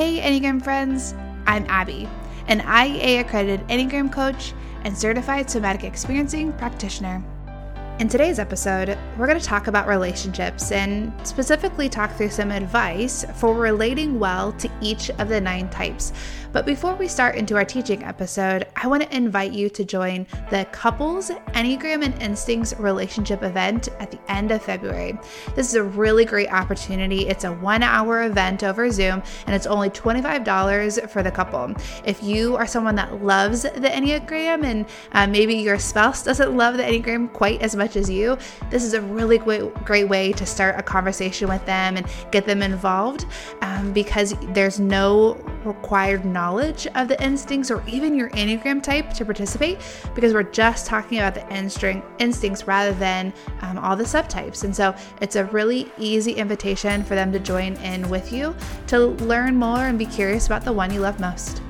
Hey, Enneagram friends, I'm Abby, an IEA accredited Enneagram coach and certified somatic experiencing practitioner. In today's episode, we're going to talk about relationships and specifically talk through some advice for relating well to each of the nine types. But before we start into our teaching episode, I want to invite you to join the Couples Enneagram and Instincts relationship event at the end of February. This is a really great opportunity. It's a one hour event over Zoom and it's only $25 for the couple. If you are someone that loves the Enneagram and uh, maybe your spouse doesn't love the Enneagram quite as much as you, this is a really great, great way to start a conversation with them and get them involved um, because there's no required knowledge of the instincts or even your Enneagram type to participate because we're just talking about the instincts rather than um, all the subtypes. And so it's a really easy invitation for them to join in with you to learn more and be curious about the one you love most.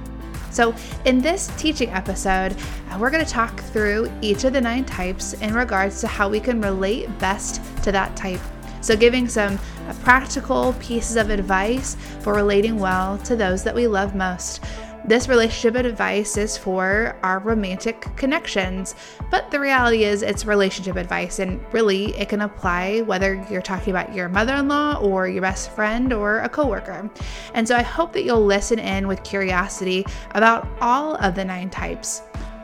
So, in this teaching episode, uh, we're going to talk through each of the nine types in regards to how we can relate best to that type so, giving some uh, practical pieces of advice for relating well to those that we love most. This relationship advice is for our romantic connections, but the reality is it's relationship advice, and really it can apply whether you're talking about your mother in law or your best friend or a coworker. And so I hope that you'll listen in with curiosity about all of the nine types.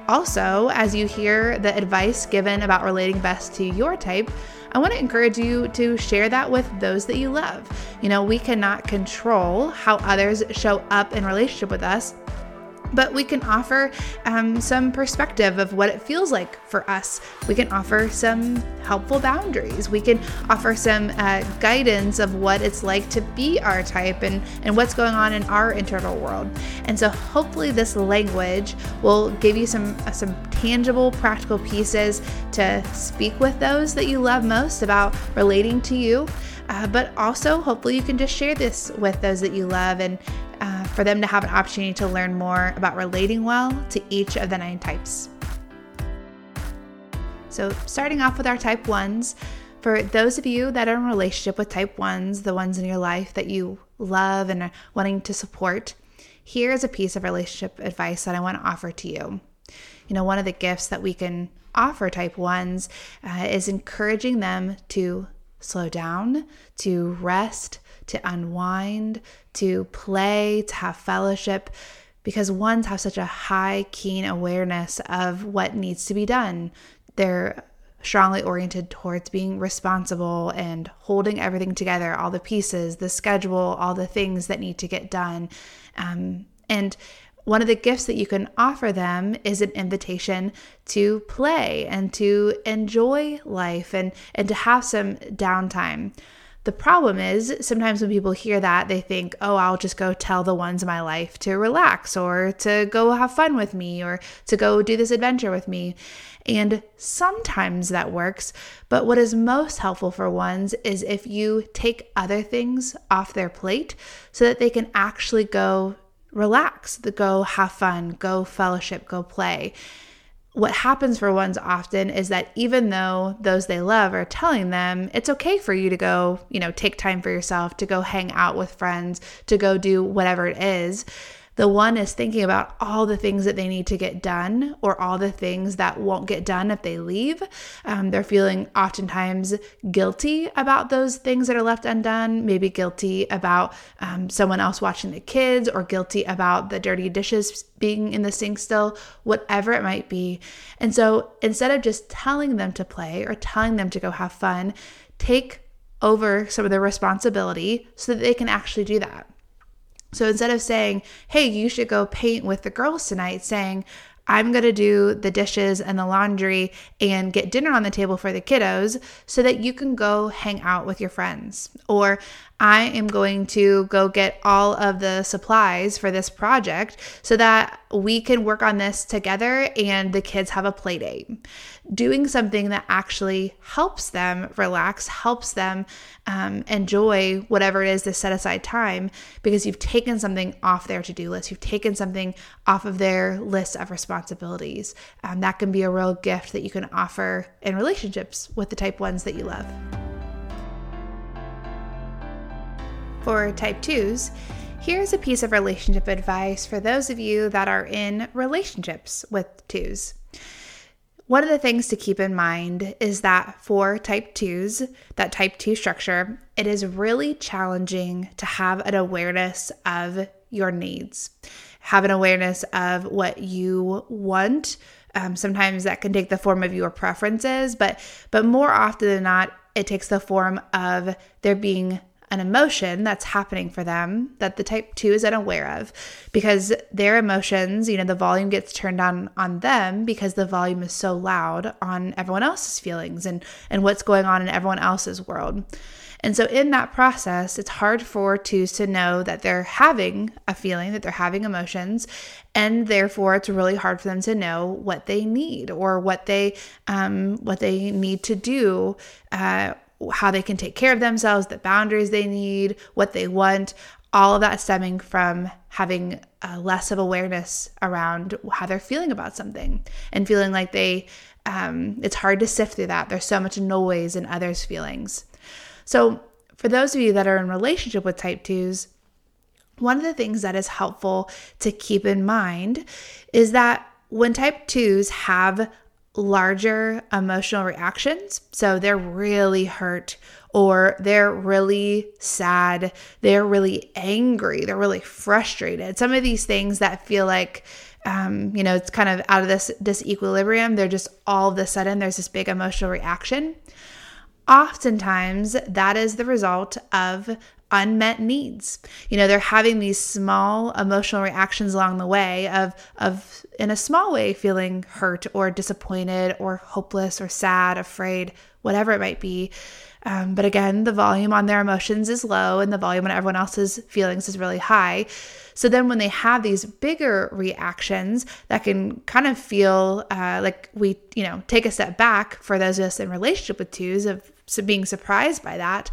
Also, as you hear the advice given about relating best to your type, I want to encourage you to share that with those that you love. You know, we cannot control how others show up in relationship with us, but we can offer um, some perspective of what it feels like for us. We can offer some helpful boundaries. We can offer some uh, guidance of what it's like to be our type and, and what's going on in our internal world. And so, hopefully, this language will give you some uh, some tangible, practical pieces to speak with those that you love most about relating to you. Uh, but also, hopefully, you can just share this with those that you love and for them to have an opportunity to learn more about relating well to each of the nine types. So, starting off with our type ones, for those of you that are in relationship with type ones, the ones in your life that you love and are wanting to support, here is a piece of relationship advice that I want to offer to you. You know, one of the gifts that we can offer type ones uh, is encouraging them to slow down, to rest, to unwind, to play, to have fellowship, because ones have such a high, keen awareness of what needs to be done. They're strongly oriented towards being responsible and holding everything together all the pieces, the schedule, all the things that need to get done. Um, and one of the gifts that you can offer them is an invitation to play and to enjoy life and, and to have some downtime. The problem is sometimes when people hear that, they think, oh, I'll just go tell the ones in my life to relax or to go have fun with me or to go do this adventure with me. And sometimes that works, but what is most helpful for ones is if you take other things off their plate so that they can actually go relax, go have fun, go fellowship, go play. What happens for ones often is that even though those they love are telling them it's okay for you to go, you know, take time for yourself, to go hang out with friends, to go do whatever it is, the one is thinking about all the things that they need to get done or all the things that won't get done if they leave. Um, they're feeling oftentimes guilty about those things that are left undone, maybe guilty about um, someone else watching the kids or guilty about the dirty dishes being in the sink still, whatever it might be. And so instead of just telling them to play or telling them to go have fun, take over some of the responsibility so that they can actually do that. So instead of saying, hey, you should go paint with the girls tonight, saying, I'm going to do the dishes and the laundry and get dinner on the table for the kiddos so that you can go hang out with your friends. Or I am going to go get all of the supplies for this project so that we can work on this together and the kids have a play date. Doing something that actually helps them relax, helps them um, enjoy whatever it is to set aside time because you've taken something off their to do list. You've taken something off of their list of responsibilities. Um, that can be a real gift that you can offer in relationships with the type ones that you love. For type 2s, Here's a piece of relationship advice for those of you that are in relationships with twos. One of the things to keep in mind is that for type 2s, that type 2 structure, it is really challenging to have an awareness of your needs, have an awareness of what you want. Um, sometimes that can take the form of your preferences, but but more often than not, it takes the form of there being an emotion that's happening for them that the type 2 is unaware of because their emotions you know the volume gets turned on on them because the volume is so loud on everyone else's feelings and and what's going on in everyone else's world. And so in that process it's hard for twos to know that they're having a feeling that they're having emotions and therefore it's really hard for them to know what they need or what they um, what they need to do uh, how they can take care of themselves, the boundaries they need, what they want, all of that stemming from having uh, less of awareness around how they're feeling about something and feeling like they, um, it's hard to sift through that. There's so much noise in others' feelings. So, for those of you that are in relationship with type 2s, one of the things that is helpful to keep in mind is that when type 2s have larger emotional reactions. So they're really hurt or they're really sad, they're really angry, they're really frustrated. Some of these things that feel like um, you know, it's kind of out of this disequilibrium. They're just all of a sudden there's this big emotional reaction. Oftentimes, that is the result of unmet needs. You know, they're having these small emotional reactions along the way of of in a small way feeling hurt or disappointed or hopeless or sad, afraid, whatever it might be. Um, but again, the volume on their emotions is low and the volume on everyone else's feelings is really high. So then when they have these bigger reactions that can kind of feel uh, like we, you know, take a step back for those of us in relationship with twos of being surprised by that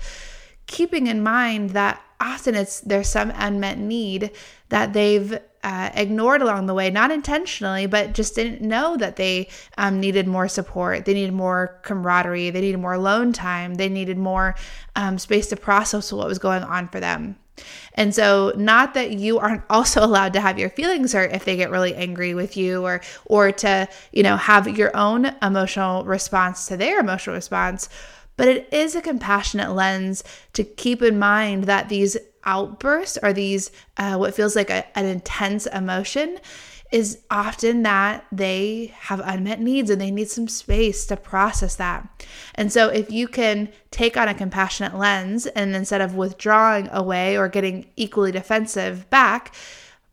keeping in mind that often it's there's some unmet need that they've uh, ignored along the way, not intentionally, but just didn't know that they um, needed more support. They needed more camaraderie. They needed more alone time. They needed more um, space to process what was going on for them. And so not that you aren't also allowed to have your feelings hurt if they get really angry with you or or to, you know, have your own emotional response to their emotional response, but it is a compassionate lens to keep in mind that these outbursts or these, uh, what feels like a, an intense emotion, is often that they have unmet needs and they need some space to process that. And so, if you can take on a compassionate lens and instead of withdrawing away or getting equally defensive back,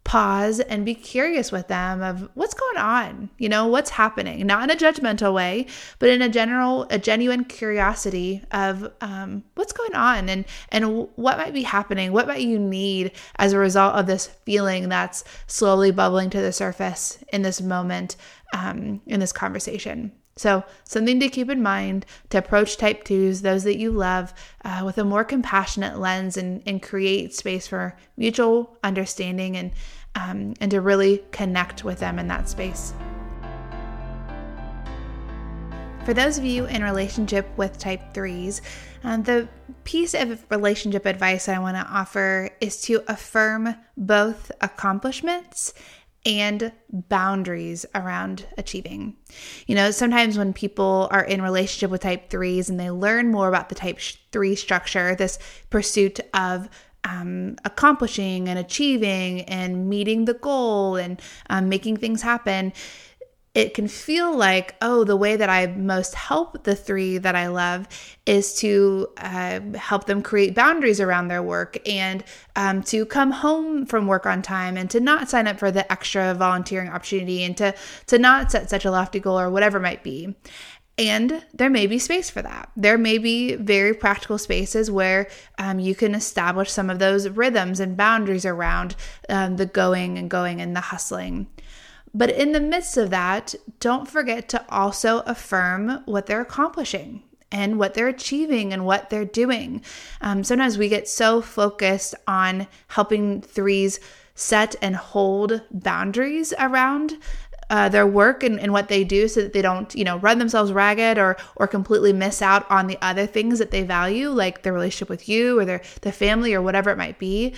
pause and be curious with them of what's going on you know what's happening not in a judgmental way but in a general a genuine curiosity of um, what's going on and and what might be happening what might you need as a result of this feeling that's slowly bubbling to the surface in this moment um, in this conversation so, something to keep in mind to approach type twos, those that you love, uh, with a more compassionate lens and, and create space for mutual understanding and um, and to really connect with them in that space. For those of you in relationship with type threes, um, the piece of relationship advice I want to offer is to affirm both accomplishments and boundaries around achieving. You know, sometimes when people are in relationship with type 3s and they learn more about the type 3 structure, this pursuit of um, accomplishing and achieving and meeting the goal and um, making things happen, it can feel like, oh, the way that I most help the three that I love is to uh, help them create boundaries around their work and um, to come home from work on time and to not sign up for the extra volunteering opportunity and to, to not set such a lofty goal or whatever might be. And there may be space for that. There may be very practical spaces where um, you can establish some of those rhythms and boundaries around um, the going and going and the hustling. But in the midst of that, don't forget to also affirm what they're accomplishing and what they're achieving and what they're doing. Um, sometimes we get so focused on helping threes set and hold boundaries around uh, their work and, and what they do so that they don't you know run themselves ragged or or completely miss out on the other things that they value like their relationship with you or their the family or whatever it might be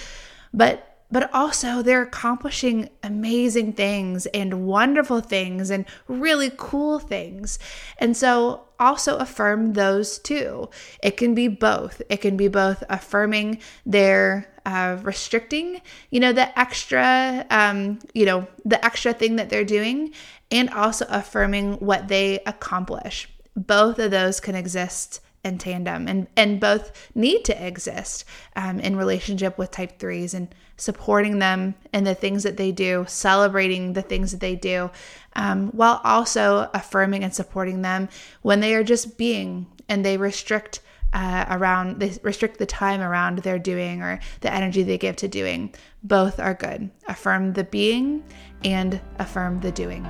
but but also they're accomplishing amazing things and wonderful things and really cool things. And so also affirm those too. It can be both. It can be both affirming their uh, restricting, you know, the extra, um, you know, the extra thing that they're doing, and also affirming what they accomplish. Both of those can exist in tandem and, and both need to exist um, in relationship with type threes and supporting them in the things that they do, celebrating the things that they do, um, while also affirming and supporting them when they are just being and they restrict. Uh, around they restrict the time around their doing or the energy they give to doing both are good affirm the being and affirm the doing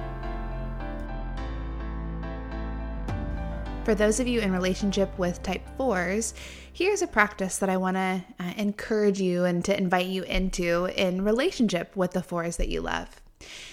For those of you in relationship with type 4s, here's a practice that I want to uh, encourage you and to invite you into in relationship with the 4s that you love.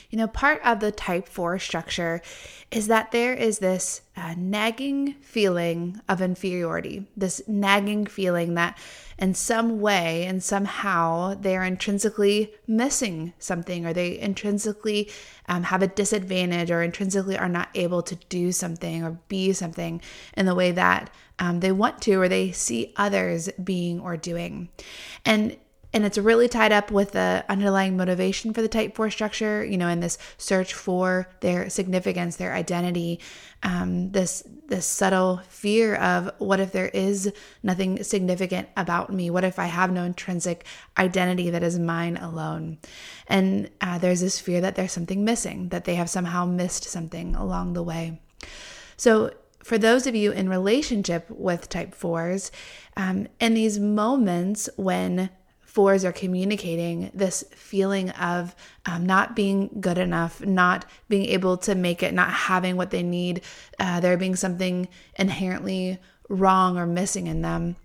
You know, part of the type 4 structure is that there is this uh, nagging feeling of inferiority, this nagging feeling that in some way and somehow they're intrinsically missing something or they intrinsically um, have a disadvantage or intrinsically are not able to do something or be something in the way that um, they want to or they see others being or doing. And and it's really tied up with the underlying motivation for the type 4 structure you know in this search for their significance their identity um, this this subtle fear of what if there is nothing significant about me? What if i have no intrinsic identity that is mine alone? And uh, there's this fear that there's something missing that they have somehow missed something along the way. So for those of you in relationship with type 4s um, in these moments when fours are communicating this feeling of um, not being good enough, not being able to make it, not having what they need, uh, there being something inherently wrong or missing in them.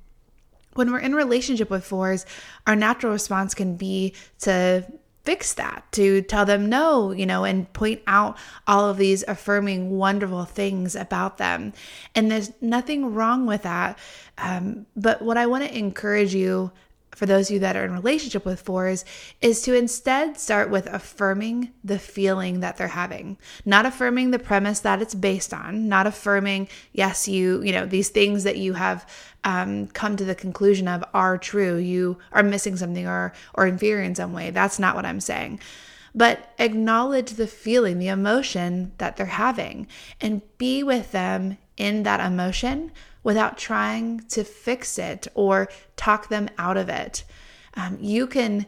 When we're in relationship with fours, our natural response can be to fix that, to tell them no, you know, and point out all of these affirming, wonderful things about them. And there's nothing wrong with that. Um, but what I want to encourage you for those of you that are in relationship with fours is to instead start with affirming the feeling that they're having. Not affirming the premise that it's based on. Not affirming yes you you know these things that you have um, come to the conclusion of are true. You are missing something or or inferior in some way. That's not what i'm saying. But acknowledge the feeling the emotion that they're having and be with them in that emotion without trying to fix it or talk them out of it. Um, you can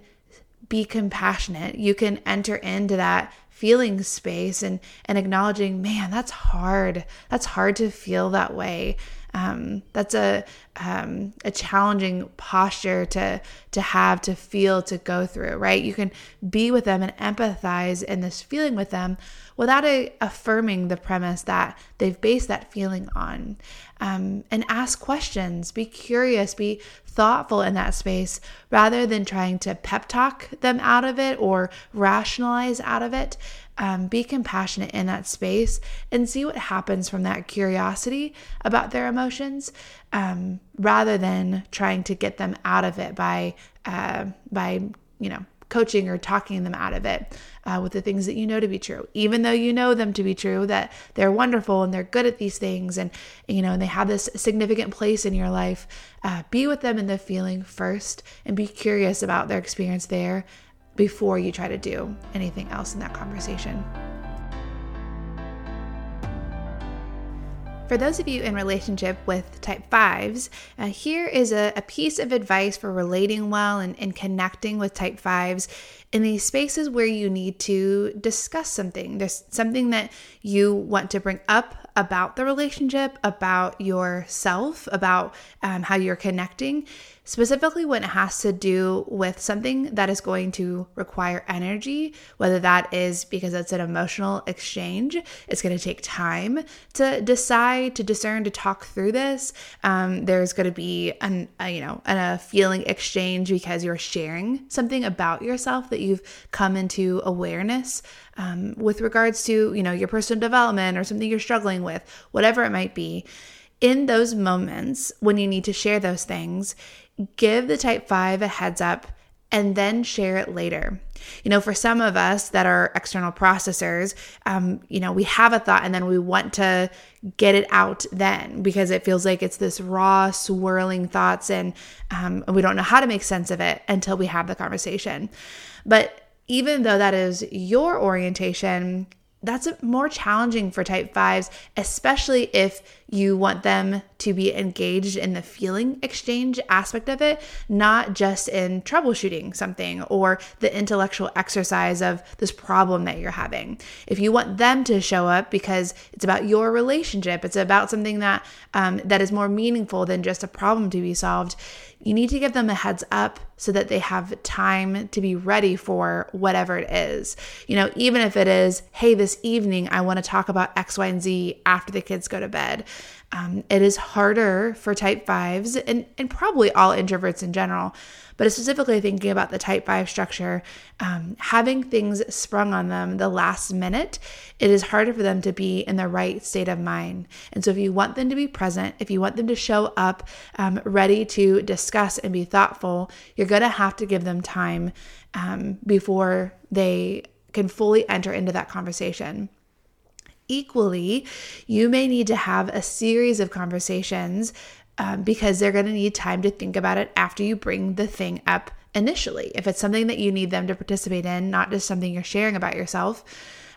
be compassionate. You can enter into that feeling space and and acknowledging, man, that's hard. That's hard to feel that way. Um, that's a um, a challenging posture to to have to feel to go through right? You can be with them and empathize in this feeling with them without a, affirming the premise that they've based that feeling on. Um, and ask questions. Be curious. Be thoughtful in that space rather than trying to pep talk them out of it or rationalize out of it um, be compassionate in that space and see what happens from that curiosity about their emotions um, rather than trying to get them out of it by uh, by you know coaching or talking them out of it uh, with the things that you know to be true. Even though you know them to be true that they're wonderful and they're good at these things and you know and they have this significant place in your life uh, be with them in the feeling first and be curious about their experience there before you try to do anything else in that conversation. For those of you in relationship with type 5s, uh, here is a, a, piece of advice for relating well and, and connecting with type 5s in these spaces where you need to discuss something. There's something that you want to bring up about the relationship, about yourself, about um, how you're connecting specifically when it has to do with something that is going to require energy, whether that is because it's an emotional exchange, it's going to take time to decide, to discern, to talk through this. Um, there's going to be an, a, you know, a feeling exchange because you're sharing something about yourself that you've come into awareness um, with regards to, you know, your personal development or something you're struggling with, whatever it might be. In those moments when you need to share those things, give the type 5 a heads up and then share it later. You know, for some of us that are external processors, um, you know, we have a thought and then we want to get it out then because it feels like it's this raw, swirling thoughts and um, we don't know how to make sense of it until we have the conversation. But even though that is your orientation, that's more challenging for type fives, especially if you want them to be engaged in the feeling exchange aspect of it, not just in troubleshooting something or the intellectual exercise of this problem that you're having. If you want them to show up because it's about your relationship, it's about something that um, that is more meaningful than just a problem to be solved, you need to give them a heads up so that they have time to be ready for whatever it is. You know, even if it is, hey, this evening I want to talk about X, Y, and Z after the kids go to bed. Um, it is harder for type fives and, and probably all introverts in general, but specifically thinking about the type five structure, um, having things sprung on them the last minute, it is harder for them to be in the right state of mind. And so, if you want them to be present, if you want them to show up um, ready to discuss and be thoughtful, you're going to have to give them time um, before they can fully enter into that conversation. Equally, you may need to have a series of conversations um, because they're going to need time to think about it after you bring the thing up initially. If it's something that you need them to participate in, not just something you're sharing about yourself,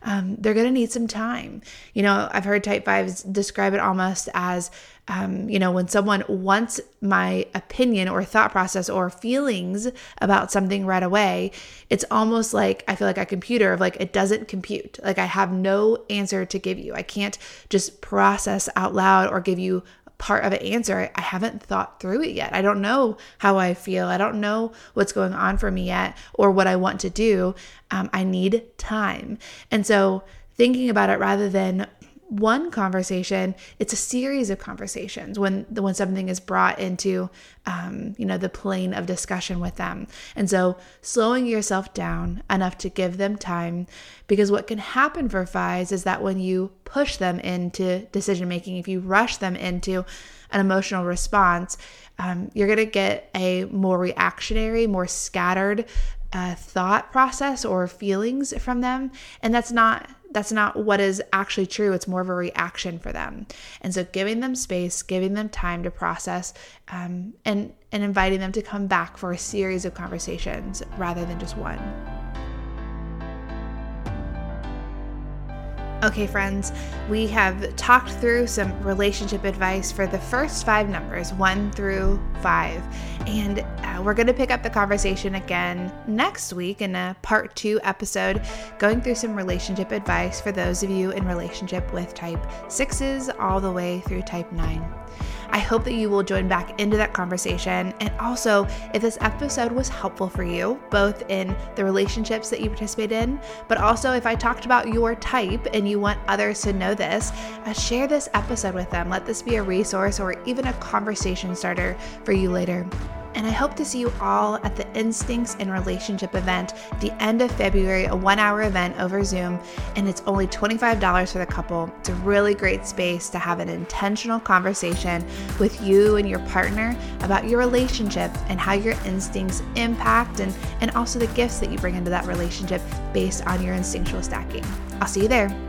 um, they're going to need some time. You know, I've heard type fives describe it almost as, um, you know, when someone wants my opinion or thought process or feelings about something right away, it's almost like I feel like a computer of like it doesn't compute. Like I have no answer to give you. I can't just process out loud or give you part of an answer. I haven't thought through it yet. I don't know how I feel. I don't know what's going on for me yet or what I want to do. Um, I need time. And so thinking about it rather than one conversation it's a series of conversations when when something is brought into um, you know the plane of discussion with them. And so slowing yourself down enough to give them time because what can happen for fives is that when you push them into decision making if you rush them into an emotional response um, you're going to get a more reactionary more scattered uh, thought process or feelings from them and that's not that's not what is actually true. It's more of a reaction for them. And so giving them space, giving them time to process, um, and, and inviting them to come back for a series of conversations rather than just one. Okay, friends, we have talked through some relationship advice for the first five numbers, one through five. And uh, we're going to pick up the conversation again next week in a part two episode, going through some relationship advice for those of you in relationship with type sixes all the way through type nine. I hope that you will join back into that conversation. And also, if this episode was helpful for you, both in the relationships that you participate in, but also if I talked about your type and you want others to know this, uh, share this episode with them. Let this be a resource or even a conversation starter for you later. And I hope to see you all at the Instincts and Relationship event the end of February, a one hour event over Zoom. And it's only $25 for the couple. It's a really great space to have an intentional conversation with you and your partner about your relationship and how your instincts impact and, and also the gifts that you bring into that relationship based on your instinctual stacking. I'll see you there.